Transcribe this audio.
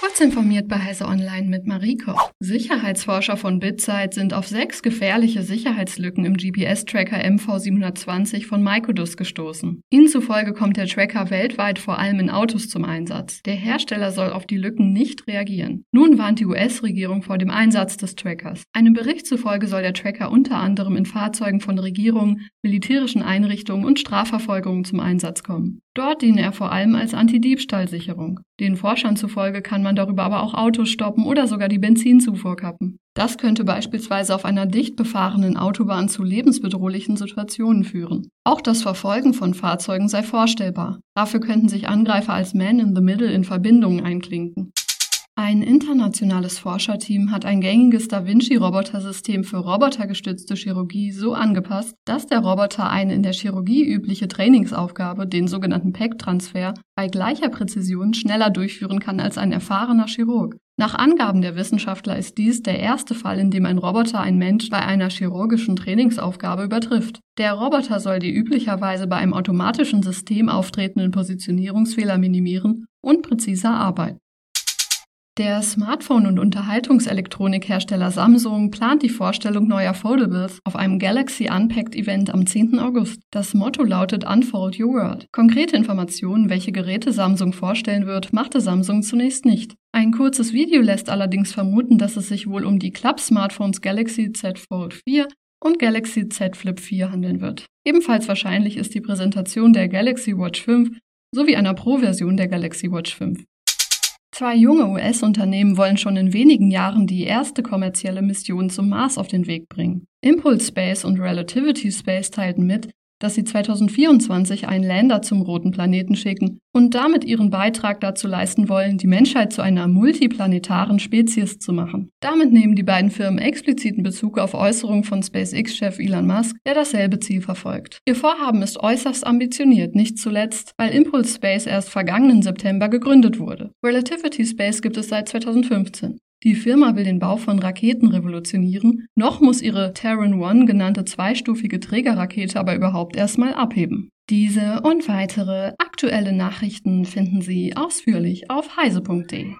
Kurz informiert bei Heise Online mit Marie Koch. Sicherheitsforscher von BitSight sind auf sechs gefährliche Sicherheitslücken im GPS-Tracker MV720 von Microdus gestoßen. Ihnen zufolge kommt der Tracker weltweit vor allem in Autos zum Einsatz. Der Hersteller soll auf die Lücken nicht reagieren. Nun warnt die US-Regierung vor dem Einsatz des Trackers. Einem Bericht zufolge soll der Tracker unter anderem in Fahrzeugen von Regierungen, militärischen Einrichtungen und Strafverfolgungen zum Einsatz kommen. Dort diene er vor allem als Antidiebstahlsicherung. Den Forschern zufolge kann man darüber aber auch Autos stoppen oder sogar die Benzinzufuhr kappen. Das könnte beispielsweise auf einer dicht befahrenen Autobahn zu lebensbedrohlichen Situationen führen. Auch das Verfolgen von Fahrzeugen sei vorstellbar. Dafür könnten sich Angreifer als Man in the Middle in Verbindungen einklinken. Ein internationales Forscherteam hat ein gängiges Da Vinci-Robotersystem für robotergestützte Chirurgie so angepasst, dass der Roboter eine in der Chirurgie übliche Trainingsaufgabe, den sogenannten PEC-Transfer, bei gleicher Präzision schneller durchführen kann als ein erfahrener Chirurg. Nach Angaben der Wissenschaftler ist dies der erste Fall, in dem ein Roboter ein Mensch bei einer chirurgischen Trainingsaufgabe übertrifft. Der Roboter soll die üblicherweise bei einem automatischen System auftretenden Positionierungsfehler minimieren und präziser arbeiten. Der Smartphone- und Unterhaltungselektronikhersteller Samsung plant die Vorstellung neuer Foldables auf einem Galaxy Unpacked Event am 10. August. Das Motto lautet Unfold Your World. Konkrete Informationen, welche Geräte Samsung vorstellen wird, machte Samsung zunächst nicht. Ein kurzes Video lässt allerdings vermuten, dass es sich wohl um die Club-Smartphones Galaxy Z Fold 4 und Galaxy Z Flip 4 handeln wird. Ebenfalls wahrscheinlich ist die Präsentation der Galaxy Watch 5 sowie einer Pro-Version der Galaxy Watch 5. Zwei junge US-Unternehmen wollen schon in wenigen Jahren die erste kommerzielle Mission zum Mars auf den Weg bringen. Impulse Space und Relativity Space teilten mit, dass sie 2024 einen Lander zum roten Planeten schicken und damit ihren Beitrag dazu leisten wollen, die Menschheit zu einer multiplanetaren Spezies zu machen. Damit nehmen die beiden Firmen expliziten Bezug auf Äußerungen von SpaceX-Chef Elon Musk, der dasselbe Ziel verfolgt. Ihr Vorhaben ist äußerst ambitioniert, nicht zuletzt, weil Impulse Space erst vergangenen September gegründet wurde. Relativity Space gibt es seit 2015. Die Firma will den Bau von Raketen revolutionieren, noch muss ihre Terran One genannte zweistufige Trägerrakete aber überhaupt erstmal abheben. Diese und weitere aktuelle Nachrichten finden Sie ausführlich auf heise.de.